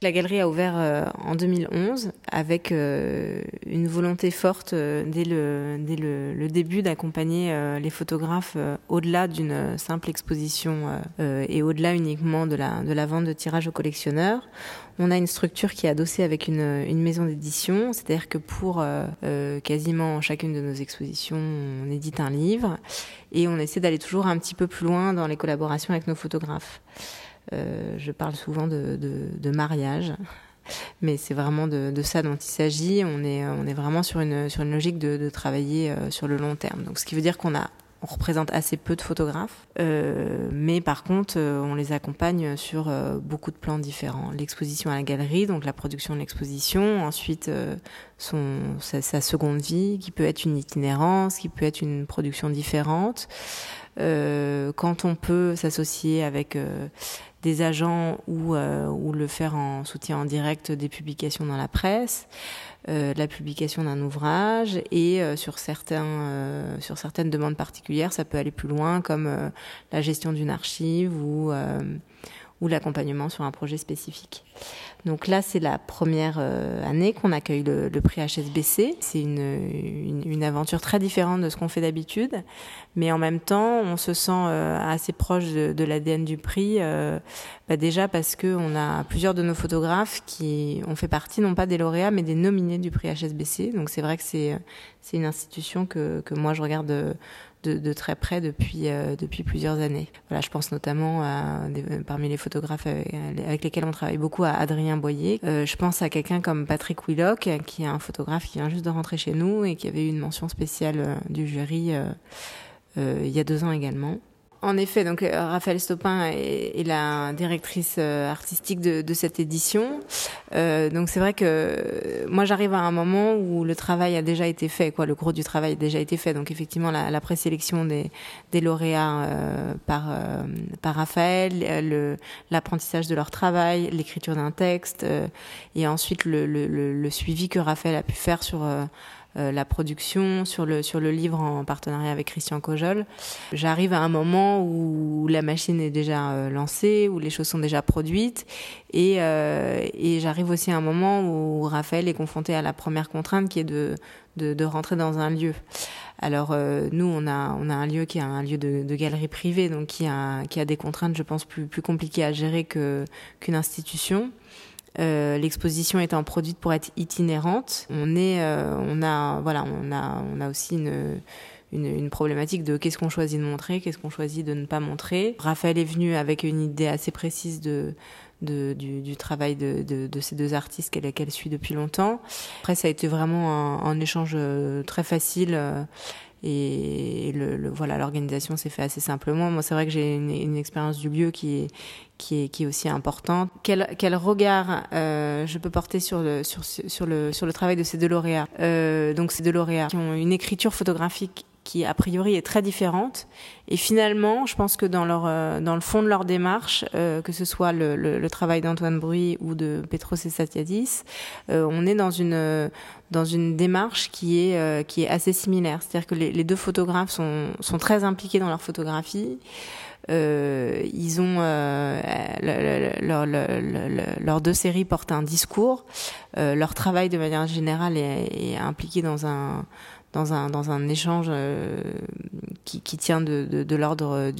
La galerie a ouvert euh, en 2011 avec euh, une volonté forte euh, dès, le, début d'accompagner les photographes au-delà d'une simple exposition et au-delà uniquement de la, vente de tirage aux collectionneurs. On a une structure qui est adossée avec une, une maison d'édition, c'est-à-dire que pour quasiment chacune de nos expositions, on édite un livre et on essaie d'aller toujours un petit peu plus loin dans les collaborations avec nos photographes. Euh, je parle souvent de, de, mariage, mais c'est vraiment de, de, ça dont il s'agit. On est, on est vraiment sur une, sur une logique de, de travailler euh, sur le long terme. Donc, ce qui veut dire qu'on a on représente assez peu de photographes, euh, mais par contre, euh, on les accompagne sur euh, beaucoup de plans différents. L'exposition à la galerie, donc la production de l'exposition, ensuite son, sa, seconde vie, qui peut être une itinérance, qui peut être une production différente. Quand on peut s'associer avec des agents ou, euh, ou le faire en soutien en direct des publications dans la presse, euh, la publication d'un ouvrage et euh, sur certains euh, sur certaines demandes particulières, ça peut aller plus loin comme euh, la gestion d'une archive ou ou l'accompagnement sur un projet spécifique. Donc là, c'est la première année qu'on accueille le, prix HSBC. C'est une, une, aventure très différente de ce qu'on fait d'habitude, mais en même temps, on se sent assez proche de, l'ADN du prix, euh, bah déjà parce que on a plusieurs de nos photographes qui ont fait partie non pas des lauréats, mais des nominés du prix HSBC. Donc c'est vrai que c'est c'est une institution que que moi je regarde de, de, très près depuis, euh, depuis plusieurs années. Voilà, je pense notamment parmi les photographes avec, avec, lesquels on travaille beaucoup, à Adrien Boyer. Euh, je pense à quelqu'un comme Patrick Willock, qui est un photographe qui vient juste de rentrer chez nous et qui avait eu une mention spéciale euh, du jury euh, euh, il y a deux ans également. En effet, donc euh, Raphaël Stopin est, est la directrice euh, artistique de, de cette édition. Euh, donc c'est vrai que euh, moi j'arrive à un moment où le travail a déjà été fait, quoi. Le gros du travail a déjà été fait. Donc effectivement la, la présélection des, lauréats euh, par par Raphaël, l'apprentissage de leur travail, l'écriture d'un texte, et ensuite le, le, suivi que Raphaël a pu faire sur la production, sur le, sur le livre en partenariat avec Christian Cojol. J'arrive à un moment où la machine est déjà euh, lancée, où les choses sont déjà produites, et, euh, et j'arrive aussi à un moment où Raphaël est confronté à la première contrainte qui est de, de, rentrer dans un lieu. Alors euh, nous, on a, on a un lieu qui est un lieu de, de galerie privée, donc qui a, qui a des contraintes, je pense, plus, plus compliquées à gérer qu'une institution. Euh, L'exposition étant produite pour être itinérante, on est, euh, on a, voilà, on a, on a aussi une, une, une problématique de qu'est-ce qu'on choisit de montrer, qu'est-ce qu'on choisit de ne pas montrer. Raphaël est venu avec une idée assez précise de, de, du, du travail de, de, de, ces deux artistes qu'elle qu'elle suit depuis longtemps. Après, ça a été vraiment un, un échange euh, très facile. Et le, le voilà l'organisation s'est fait assez simplement. Moi c'est vrai que j'ai une, une expérience du lieu qui est qui est qui est aussi importante. Quel quel regard euh, je peux porter sur le sur sur le sur le travail de ces deux lauréats euh, donc ces deux lauréats qui ont une écriture photographique qui a priori est très différente. Et finalement, je pense que dans leur euh, dans le fond de leur démarche, euh, que ce soit le, travail d'Antoine Bruy ou de Petros et euh, on est dans une dans une démarche qui est qui est assez similaire. C'est-à-dire que les, deux photographes sont sont très impliqués dans leur photographie. Ils ont leurs leur, leur deux séries portent un discours. Leur travail de manière générale est impliqué dans un dans un, dans un échange euh, qui, qui tient de, de, de l'ordre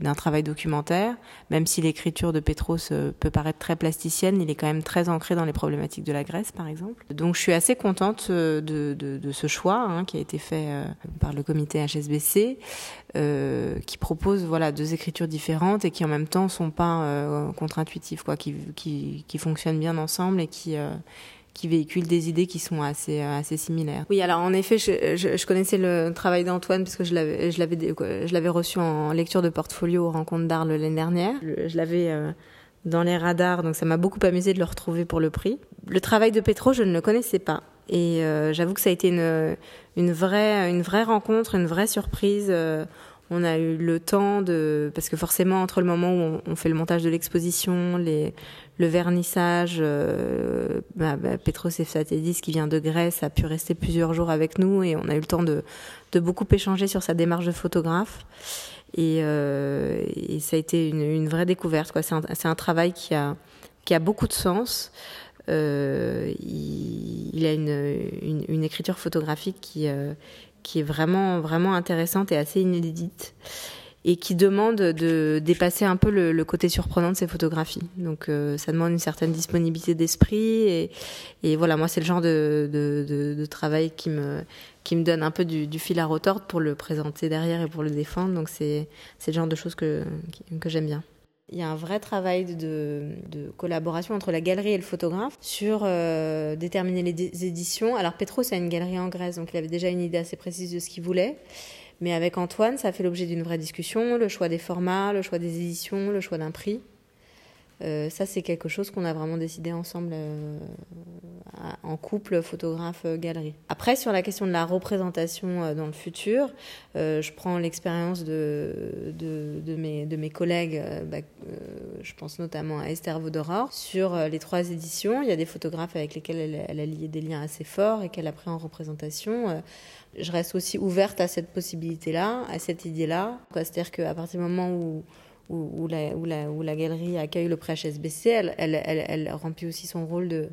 d'un travail documentaire. Même si l'écriture de Petros euh, peut paraître très plasticienne, il est quand même très ancré dans les problématiques de la Grèce, par exemple. Donc je suis assez contente euh, de, de, ce choix hein, qui a été fait euh, par le comité HSBC, euh, qui propose voilà deux écritures différentes et qui en même temps sont pas euh, contre-intuitives, qui, qui fonctionnent bien ensemble et qui qui véhiculent des idées qui sont assez euh, assez similaires. Oui, alors en effet, je, je, je connaissais le travail d'Antoine parce que je l'avais je l'avais je l'avais reçu en lecture de portfolio aux rencontres d'Arles l'année dernière. Je, l'avais euh, dans les radars, donc ça m'a beaucoup amusé de le retrouver pour le prix. Le travail de Petro, je ne le connaissais pas. Et euh, j'avoue que ça a été une, une, vraie, une vraie rencontre, une vraie surprise. Euh, on a eu le temps de parce que forcément entre le moment où on, fait le montage de l'exposition, le vernissage, euh, bah, bah, Petros Efsatedis qui vient de Grèce a pu rester plusieurs jours avec nous et on a eu le temps de, beaucoup échanger sur sa démarche de photographe. Et, euh, ça a été une, vraie découverte. C'est un, travail qui a qui a beaucoup de sens. Euh, il, a une, une, écriture photographique qui, euh, qui est vraiment, vraiment intéressante et assez inédite et qui demande de dépasser un peu le, côté surprenant de ces photographies. Donc euh, ça demande une certaine disponibilité d'esprit et, et, voilà, moi c'est le genre de, de, travail qui me, qui me donne un peu du, du, fil à retordre pour le présenter derrière et pour le défendre. Donc c'est le genre de choses que, que j'aime bien. Il y a un vrai travail de, collaboration entre la galerie et le photographe sur euh, déterminer les éditions. Alors Petro, c'est une galerie en Grèce, donc il avait déjà une idée assez précise de ce qu'il voulait. Mais avec Antoine, ça a fait l'objet d'une vraie discussion, le choix des formats, le choix des éditions, le choix d'un prix. Euh, ça, c'est quelque chose qu'on a vraiment décidé ensemble euh, en couple, photographe, galerie. Après, sur la question de la représentation euh, dans le futur, je prends l'expérience de, de, de, mes, de mes collègues, bah, je pense notamment à Esther Vaudoror. Sur les trois éditions, il y a des photographes avec lesquels elle, elle a lié des liens assez forts et qu'elle a pris en représentation je reste aussi ouverte à cette possibilité-là, à cette idée-là. C'est-à-dire qu'à partir du moment où, où, la, où, la, où, la, galerie accueille le prix HSBC, elle, elle, elle, remplit aussi son rôle de,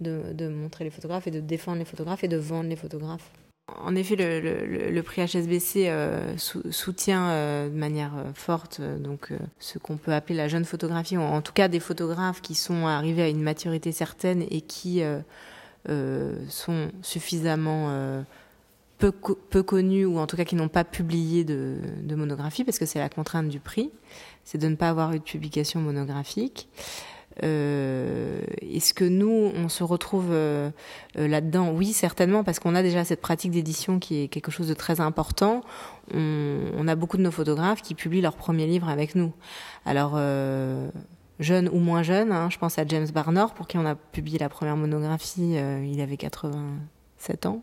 de, de, montrer les photographes et de défendre les photographes et de vendre les photographes. En effet, le, le, le prix HSBC euh, soutient euh, de manière euh, forte donc ce qu'on peut appeler la jeune photographie, en tout cas des photographes qui sont arrivés à une maturité certaine et qui sont suffisamment peu, connus ou en tout cas qui n'ont pas publié de, de monographie parce que c'est la contrainte du prix, c'est de ne pas avoir eu de publication monographique. Euh, Est-ce que nous, on se retrouve euh, euh, là-dedans? Oui, certainement, parce qu'on a déjà cette pratique d'édition qui est quelque chose de très important. On, a beaucoup de nos photographes qui publient leur premier livre avec nous. Alors, jeunes ou moins jeunes, hein, je pense à James Barnor, pour qui on a publié la première monographie, il avait 87 ans.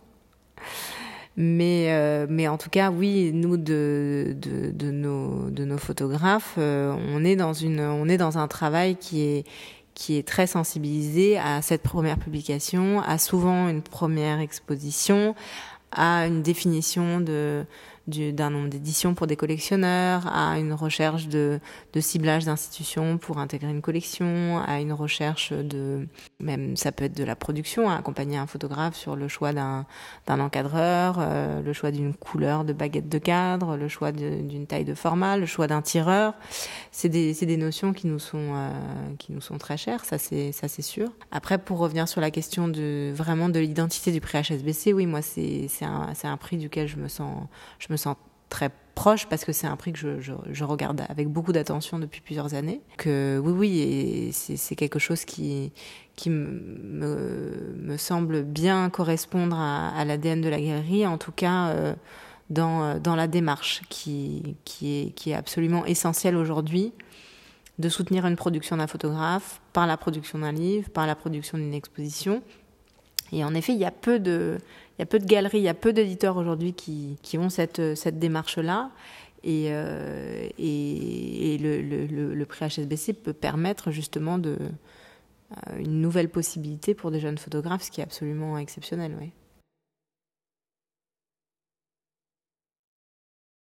Mais, euh, mais en tout cas, oui, nous de, nos photographes, euh, on est dans une, on est dans un travail qui est qui est très sensibilisé à cette première publication, à souvent une première exposition, à une définition de d'un nombre d'éditions pour des collectionneurs, à une recherche de, ciblage d'institutions pour intégrer une collection, à une recherche de, même ça peut être de la production, à accompagner un photographe sur le choix d'un encadreur, euh, le choix d'une couleur de baguette de cadre, le choix d'une taille de format, le choix d'un tireur. C'est des, des notions qui nous sont, euh, qui nous sont très chères, ça c'est sûr. Après, pour revenir sur la question de vraiment de l'identité du prix HSBC, oui, moi c'est un, un prix duquel je me sens, me sens très proche parce que c'est un prix que je, je, je regarde avec beaucoup d'attention depuis plusieurs années. Que oui, oui, et c'est quelque chose qui, me, semble bien correspondre à, l'ADN de la galerie, en tout cas euh, dans, la démarche qui, est, absolument essentielle aujourd'hui de soutenir une production d'un photographe par la production d'un livre, par la production d'une exposition. Et en effet, il y a peu de, y a peu de galeries, il y a peu d'éditeurs aujourd'hui qui, qui ont cette, cette démarche-là. Et, euh, et, et le, le, le, prix HSBC peut permettre justement de, euh, une nouvelle possibilité pour des jeunes photographes, ce qui est absolument exceptionnel. Oui.